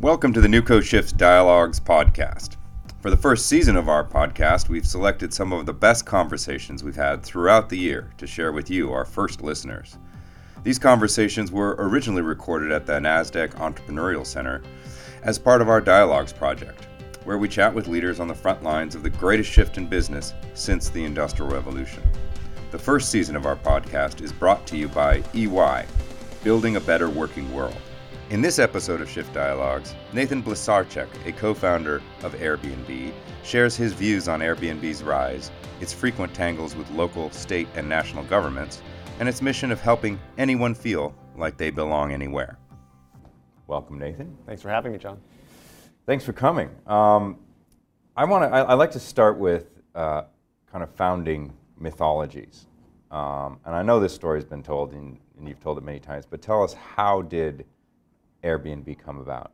Welcome to the Newco Shifts Dialogues podcast. For the first season of our podcast, we've selected some of the best conversations we've had throughout the year to share with you, our first listeners. These conversations were originally recorded at the NASDAQ Entrepreneurial Center as part of our Dialogues project, where we chat with leaders on the front lines of the greatest shift in business since the Industrial Revolution. The first season of our podcast is brought to you by EY, Building a Better Working World. In this episode of Shift Dialogues, Nathan Blecharczyk, a co founder of Airbnb, shares his views on Airbnb's rise, its frequent tangles with local, state, and national governments, and its mission of helping anyone feel like they belong anywhere. Welcome, Nathan. Thanks for having me, John. Thanks for coming. Um, I want to. I, I, like to start with uh, kind of founding mythologies, um, and I know this story has been told, and, and you've told it many times. But tell us, how did Airbnb come about?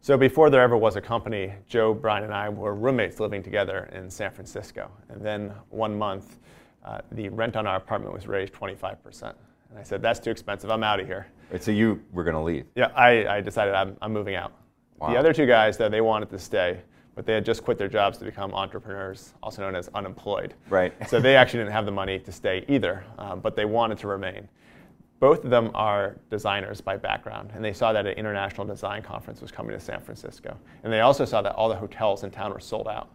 So before there ever was a company, Joe, Brian, and I were roommates living together in San Francisco. And then one month, uh, the rent on our apartment was raised 25%. And I said, that's too expensive. I'm out of here. Right, so you were going to leave? Yeah, I, I decided I'm, I'm moving out. Wow. The other two guys, though, they wanted to stay, but they had just quit their jobs to become entrepreneurs, also known as unemployed. Right. so they actually didn't have the money to stay either, um, but they wanted to remain both of them are designers by background, and they saw that an international design conference was coming to San Francisco. And they also saw that all the hotels in town were sold out.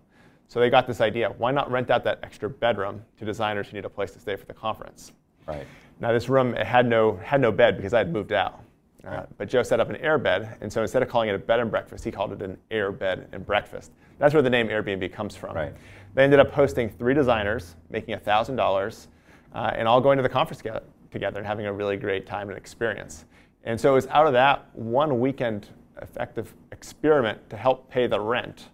So they got this idea why not rent out that extra bedroom to designers who need a place to stay for the conference? Right. Now, this room it had, no, had no bed because I had moved out. Uh, but Joe set up an air bed, and so instead of calling it a bed and breakfast, he called it an air bed and breakfast. That's where the name Airbnb comes from. Right. They ended up hosting three designers, making $1,000, uh, and all going to the conference together together and having a really great time and experience. And so it was out of that one weekend effective experiment to help pay the rent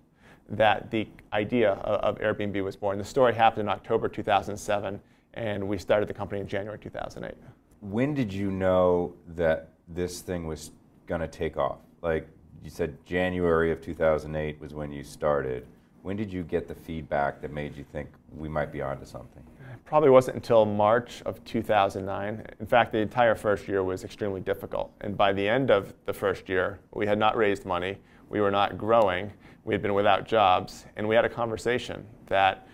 that the idea of, of Airbnb was born. The story happened in October 2007, and we started the company in January 2008. When did you know that this thing was going to take off? Like you said, January of 2008 was when you started. When did you get the feedback that made you think we might be onto something? Probably wasn't until March of 2009. In fact, the entire first year was extremely difficult. And by the end of the first year, we had not raised money, we were not growing, we had been without jobs, and we had a conversation that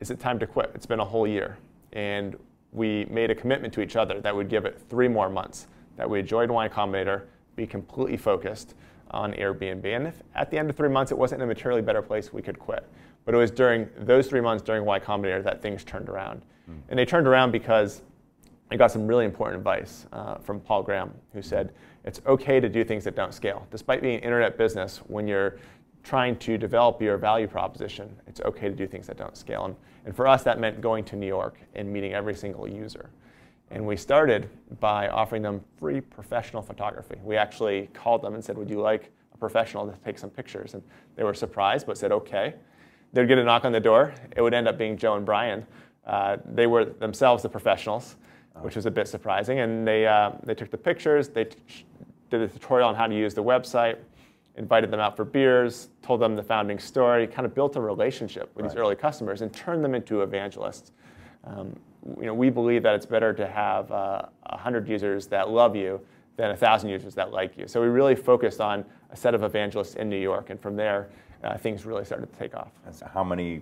is it time to quit? It's been a whole year. And we made a commitment to each other that we'd give it three more months, that we'd join Y Combinator, be completely focused on Airbnb. And if at the end of three months it wasn't in a materially better place, we could quit. But it was during those three months during Y Combinator that things turned around. Mm. And they turned around because I got some really important advice uh, from Paul Graham, who said it's okay to do things that don't scale. Despite being an internet business, when you're trying to develop your value proposition, it's okay to do things that don't scale. And, and for us, that meant going to New York and meeting every single user. And we started by offering them free professional photography. We actually called them and said, Would you like a professional to take some pictures? And they were surprised, but said, Okay they'd get a knock on the door. It would end up being Joe and Brian. Uh, they were themselves the professionals, which was a bit surprising. And they, uh, they took the pictures, they did a tutorial on how to use the website, invited them out for beers, told them the founding story, kind of built a relationship with right. these early customers and turned them into evangelists. Um, you know, we believe that it's better to have uh, 100 users that love you than 1,000 users that like you. So we really focused on a set of evangelists in New York, and from there, uh, things really started to take off. So how many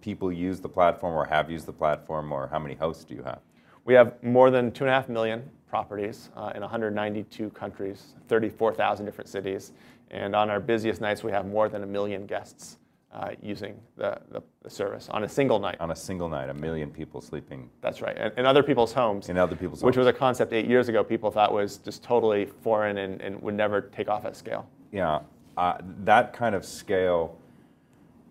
people use the platform or have used the platform, or how many hosts do you have? We have more than two and a half million properties uh, in 192 countries, 34,000 different cities, and on our busiest nights, we have more than a million guests uh, using the, the, the, service on a single night. On a single night, a million people sleeping. That's right, in, in other people's homes. In other people's which homes. was a concept eight years ago people thought was just totally foreign and, and would never take off at scale. Yeah, uh, that kind of scale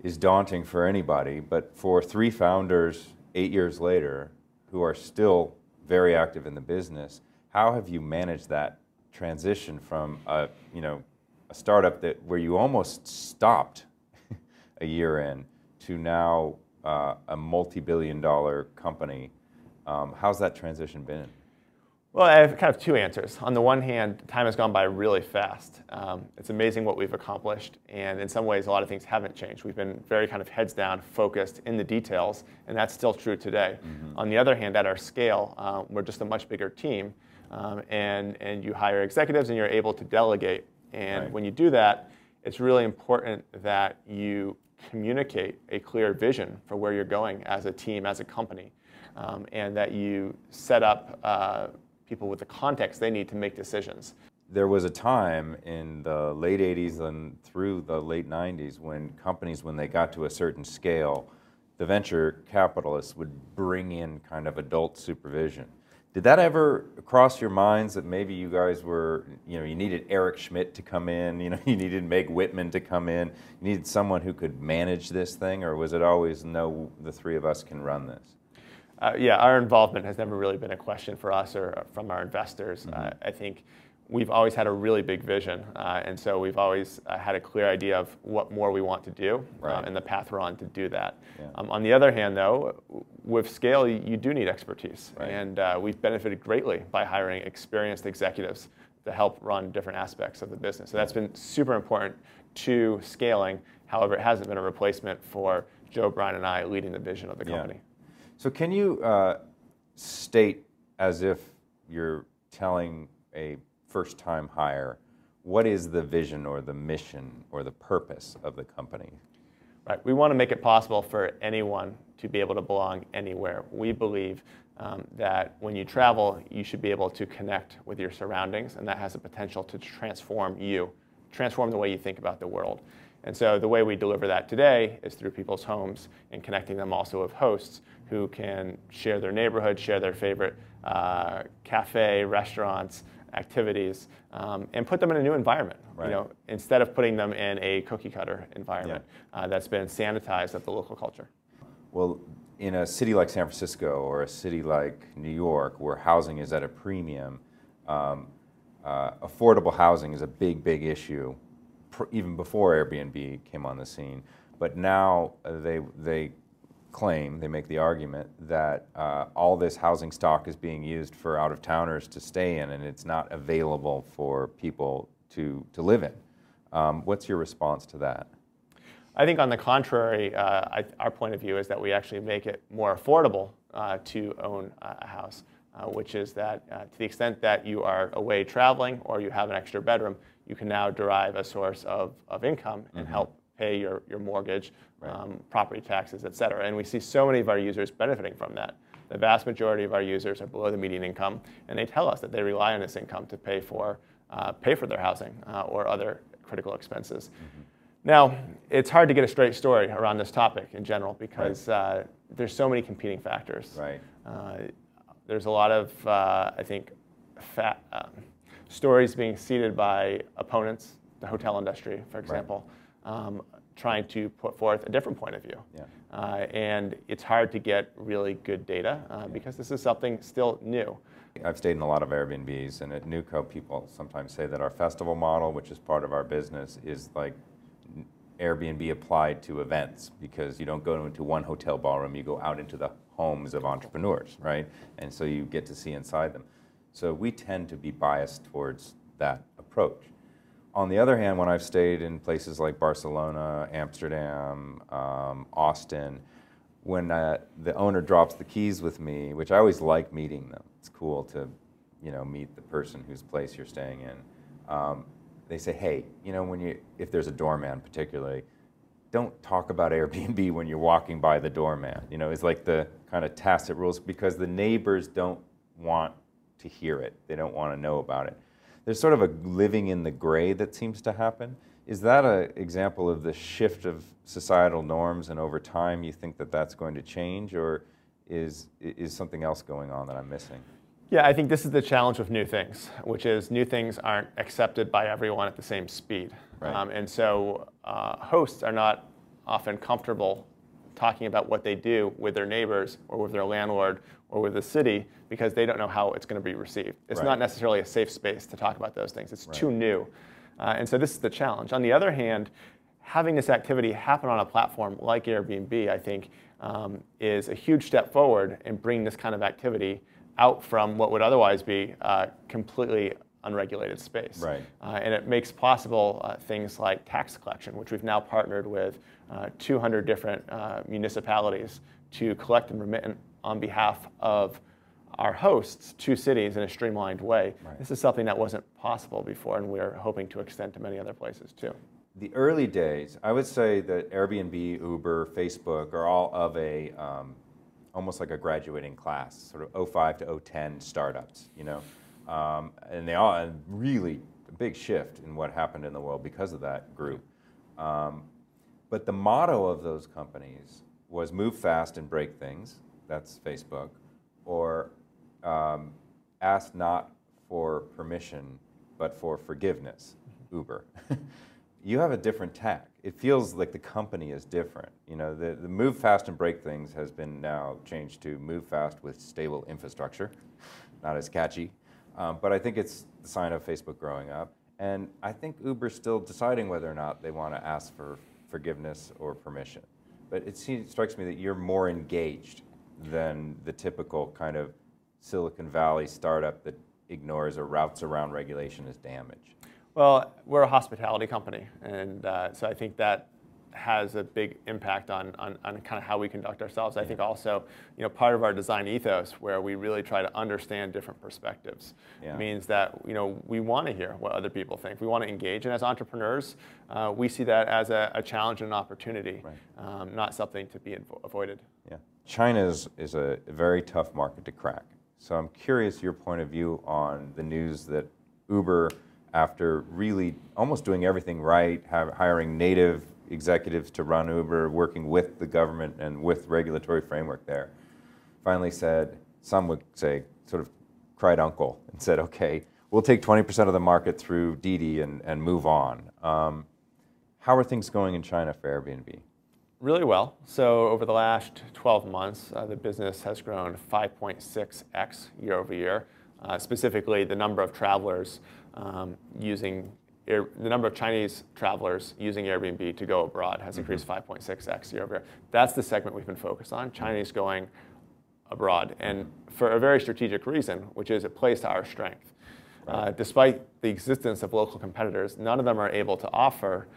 is daunting for anybody, but for three founders eight years later who are still very active in the business, how have you managed that transition from a, you know, a startup that where you almost stopped a year in to now uh, a multi-billion dollar company? Um, how's that transition been? Well, I have kind of two answers. On the one hand, time has gone by really fast. Um, it's amazing what we've accomplished, and in some ways, a lot of things haven't changed. We've been very kind of heads down, focused in the details, and that's still true today. Mm-hmm. On the other hand, at our scale, uh, we're just a much bigger team, um, and, and you hire executives and you're able to delegate And Right. when you do that, it's really important that you communicate a clear vision for where you're going as a team, as a company, um, and that you set up uh, people with the context they need to make decisions. There was a time in the late 80s and through the late 90s when companies, when they got to a certain scale, the venture capitalists would bring in kind of adult supervision. Did that ever cross your minds that maybe you guys were, you know, you needed Eric Schmidt to come in, you know, you needed Meg Whitman to come in, you needed someone who could manage this thing, or was it always, no, the three of us can run this? Uh, yeah, our involvement has never really been a question for us or from our investors. Uh, I think we've always had a really big vision, uh, and so we've always uh, had a clear idea of what more we want to do uh, Right. and the path we're on to do that. Yeah. Um, on the other hand, though, with scale, you, do need expertise, Right. and uh, we've benefited greatly by hiring experienced executives to help run different aspects of the business. So that's been super important to scaling. However, it hasn't been a replacement for Joe, Brian, and I leading the vision of the Yeah. So can you uh, state as if you're telling a first-time hire, what is the vision or the mission or the purpose of the company? Right. We want to make it possible for anyone to be able to belong anywhere. We believe um, that when you travel, you should be able to connect with your surroundings, and that has the potential to transform you, transform the way you think about the world. And so the way we deliver that today is through people's homes and connecting them also with hosts who can share their neighborhood, share their favorite uh, cafe, restaurants, activities, um, and put them in a new environment. Right. You know, instead of putting them in a cookie cutter environment uh, that's been sanitized of the local culture. Well, in a city like San Francisco or a city like New York, where housing is at a premium, um, uh, affordable housing is a big, big issue, pr- even before Airbnb came on the scene. But now they they claim, they make the argument that uh, all this housing stock is being used for out of towners to stay in, and it's not available for people to to live in. Um, what's your response to that? I think, on the contrary, uh, I, our point of view is that we actually make it more affordable uh, to own a house, uh, which is that uh, to the extent that you are away traveling or you have an extra bedroom, you can now derive a source of, of income and help pay your, your mortgage, um, property taxes, et cetera. And we see so many of our users benefiting from that. The vast majority of our users are below the median income, and they tell us that they rely on this income to pay for, uh, pay for their housing uh, or other critical expenses. Now, it's hard to get a straight story around this topic in general because uh, there's so many competing factors. Right. Uh, there's a lot of, uh, I think, fat, um, stories being seeded by opponents, the hotel industry, for example, um, trying to put forth a different point of view. Yeah. Uh, and it's hard to get really good data uh, because this is something still new. I've stayed in a lot of Airbnbs, and at Newco, people sometimes say that our festival model, which is part of our business, is like Airbnb applied to events because you don't go into one hotel ballroom, you go out into the homes of entrepreneurs, right? And so you get to see inside them. So we tend to be biased towards that approach. On the other hand, when I've stayed in places like Barcelona, Amsterdam, um, Austin, when uh, the owner drops the keys with me, which I always like meeting them. It's cool to, you know, meet the person whose place you're staying in. Um, they say, hey, you know, when you if there's a doorman particularly, don't talk about Airbnb when you're walking by the doorman. You know, it's like the kind of tacit rules because the neighbors don't want to hear it. They don't want to know about it. There's sort of a living in the gray that seems to happen. Is that an example of the shift of societal norms, and over time you think that that's going to change, or is is something else going on that I'm missing? Yeah, I think this is the challenge with new things, which is new things aren't accepted by everyone at the same speed. Right. Um, and so uh, hosts are not often comfortable talking about what they do with their neighbors or with their landlord or with the city because they don't know how it's going to be received. It's Right. not necessarily a safe space to talk about those things. It's too new. Uh, and so this is the challenge. On the other hand, having this activity happen on a platform like Airbnb, I think, um, is a huge step forward in bringing this kind of activity out from what would otherwise be uh, completely unregulated space. Right. Uh, and it makes possible uh, things like tax collection, which we've now partnered with uh, 200 different uh, municipalities to collect and remit on behalf of our hosts to cities in a streamlined way. Right. This is something that wasn't possible before, and we're hoping to extend to many other places too. The early days, I would say that Airbnb, Uber, Facebook are all of a um, almost like a graduating class, sort of 05 to 010 startups, you know, um, and they all and really a big shift in what happened in the world because of that group. Um, but the motto of those companies was move fast and break things. That's Facebook, or um, ask not for permission, but for forgiveness. Uber. you have a different tack. It feels like the company is different. You know, the, the move fast and break things has been now changed to move fast with stable infrastructure. Not as catchy, um, but I think it's the sign of Facebook growing up. And I think Uber's still deciding whether or not they want to ask for forgiveness or permission. But it seems, strikes me that you're more engaged than the typical kind of Silicon Valley startup that ignores or routes around regulation as damage. Well, we're a hospitality company, and uh, so I think that has a big impact on, on, on kind of how we conduct ourselves. I think also, you know, part of our design ethos, where we really try to understand different perspectives, Yeah. means that you know we want to hear what other people think. We want to engage, and as entrepreneurs, uh, we see that as a, a challenge and an opportunity, Right. um, not something to be avo- avoided. Yeah. China is, is a very tough market to crack. So I'm curious your point of view on the news that Uber, after really almost doing everything right, have, hiring native executives to run Uber, working with the government and with regulatory framework there, finally said, some would say, sort of cried uncle and said, okay, we'll take 20% of the market through Didi and, and move on. Um, how are things going in China for Airbnb? Really well. So over the last 12 months, uh, the business has grown 5.6x year over year. Uh, specifically, the number of travelers um, using Air, the number of Chinese travelers using Airbnb to go abroad has increased 5.6x year over year. That's the segment we've been focused on. Chinese going abroad, and for a very strategic reason, which is it plays to our strength. Uh, despite the existence of local competitors, none of them are able to offer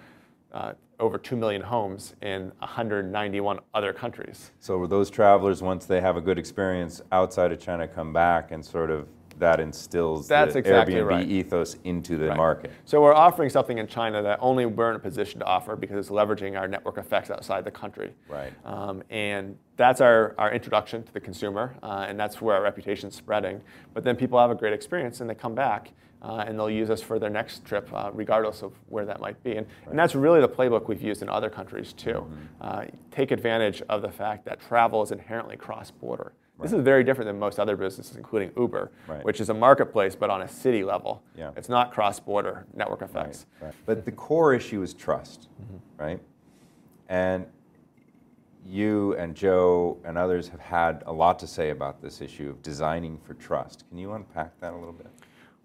uh, over 2 million homes in 191 other countries. So those travelers, once they have a good experience outside of China, come back and sort of that instills That's the exactly Airbnb right. ethos into the Right. market. So we're offering something in China that only we're in a position to offer because it's leveraging our network effects outside the country. Right. Um, and that's our, our introduction to the consumer, uh, and that's where our reputation's spreading. But then people have a great experience and they come back. Uh, and they'll use us for their next trip, uh, regardless of where that might be. And, and that's really the playbook we've used in other countries too. Mm-hmm. Uh, take advantage of the fact that travel is inherently cross-border. This is very different than most other businesses, including Uber, Right. which is a marketplace but on a city level. Yeah. It's not cross-border network effects. Right. But the core issue is trust, Mm-hmm. right? And you and Joe and others have had a lot to say about this issue of designing for trust. Can you unpack that a little bit?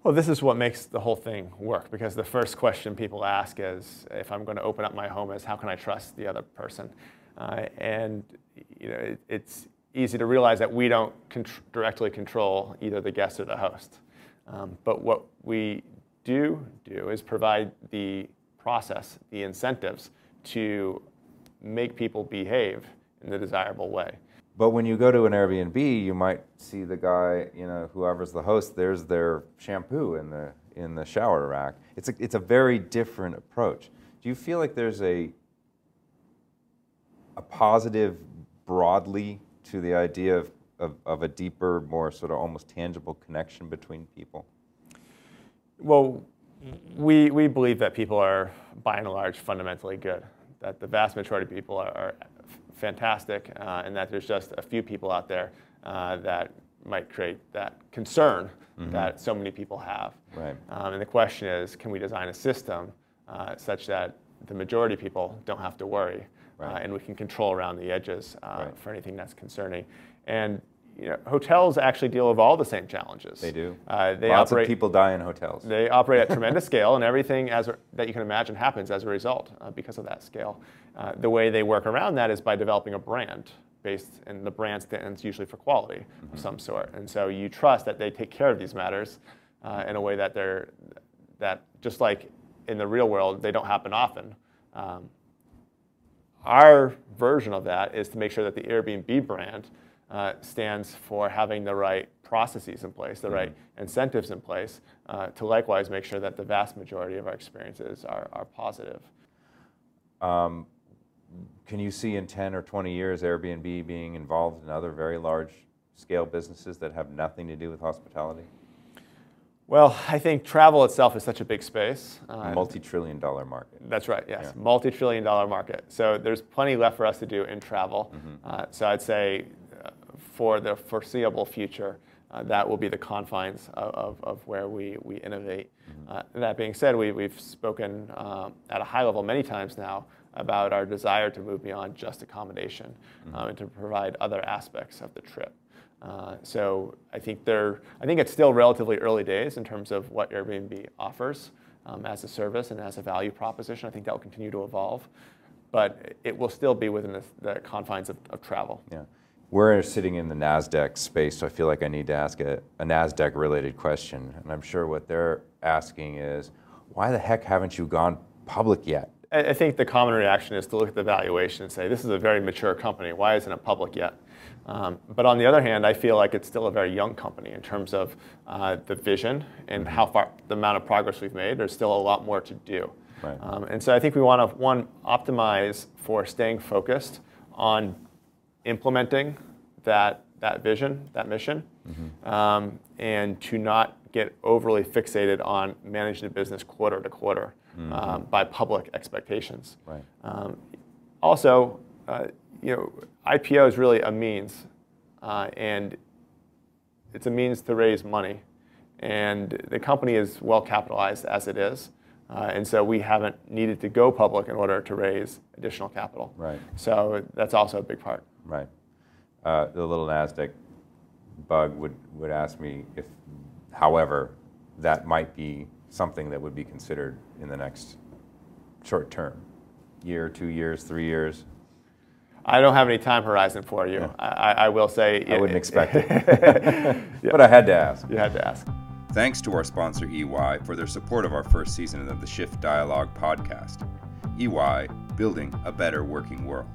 Well, this is what makes the whole thing work because the first question people ask is if I'm going to open up my home is how can I trust the other person? Uh, and you know, it, it's easy to realize that we don't contr- directly control either the guest or the host. Um, but what we do do is provide the process, the incentives to make people behave in the desirable way. But when you go to an Airbnb, you might see the guy, you know, whoever's the host. There's their shampoo in the in the shower rack. It's a it's a very different approach. Do you feel like there's a a positive broadly to the idea of, of, of a deeper, more sort of almost tangible connection between people? Well, we, we believe that people are, by and large, fundamentally good. That the vast majority of people are, are fantastic, uh, and that there's just a few people out there uh, that might create that concern that so many people have. Right. Um, and the question is, can we design a system uh, such that the majority of people don't have to worry, uh, and we can control around the edges uh, Right. for anything that's concerning? And you know, hotels actually deal with all the same challenges. They do. Uh, they Lots operate, of people die in hotels. they operate at tremendous scale, and everything as that you can imagine happens as a result uh, because of that scale. Uh, the way they work around that is by developing a brand based, and the brand stands usually for quality of some sort. And so you trust that they take care of these matters uh, in a way that they're that just like in the real world, they don't happen often. Um, our version of that is to make sure that the Airbnb brand uh, stands for having the right processes in place, the right incentives in place, uh, to likewise make sure that the vast majority of our experiences are, are positive. Can you see in 10 or 20 years Airbnb being involved in other very large scale businesses that have nothing to do with hospitality? Well, I think travel itself is such a big space. Uh, Multi trillion dollar market. That's right, yes. Yeah. Multi trillion dollar market. So there's plenty left for us to do in travel. Mm-hmm. Uh, so I'd say uh, for the foreseeable future, uh, that will be the confines of, of, of where we, we innovate. Mm-hmm. Uh, that being said, we, we've spoken um, at a high level many times now about our desire to move beyond just accommodation Mm-hmm. um, and to provide other aspects of the trip. Uh, so I think there, I think it's still relatively early days in terms of what Airbnb offers um, as a service and as a value proposition. I think that will continue to evolve, but it will still be within the, the confines of, of travel. Yeah. We're sitting in the NASDAQ space, so I feel like I need to ask a, a NASDAQ related question. And I'm sure what they're asking is why the heck haven't you gone public yet? I I think the common reaction is to look at the valuation and say, this is a very mature company. Why isn't it public yet? Um, but on the other hand, I feel like it's still a very young company in terms of uh, the vision and how far, the amount of progress we've made. There's still a lot more to do. Right. Um, and so I think we want to, one, optimize for staying focused on implementing that, that vision, that mission, um, and to not get overly fixated on managing the business quarter to quarter um, by public expectations. Right. Um, also, uh, you know, IPO is really a means, uh, and it's a means to raise money. And the company is well capitalized as it is, uh, and so we haven't needed to go public in order to raise additional capital. Right. So that's also a big part. Right. Uh, the little NASDAQ bug would, would ask me if, however, that might be something that would be considered in the next short term year, two years, three years. I don't have any time horizon for you. I, I I will say. I wouldn't expect it. But I had to ask. You had to ask. Thanks to our sponsor EY for their support of our first season of the Shift Dialogue podcast. EY, building a better working world.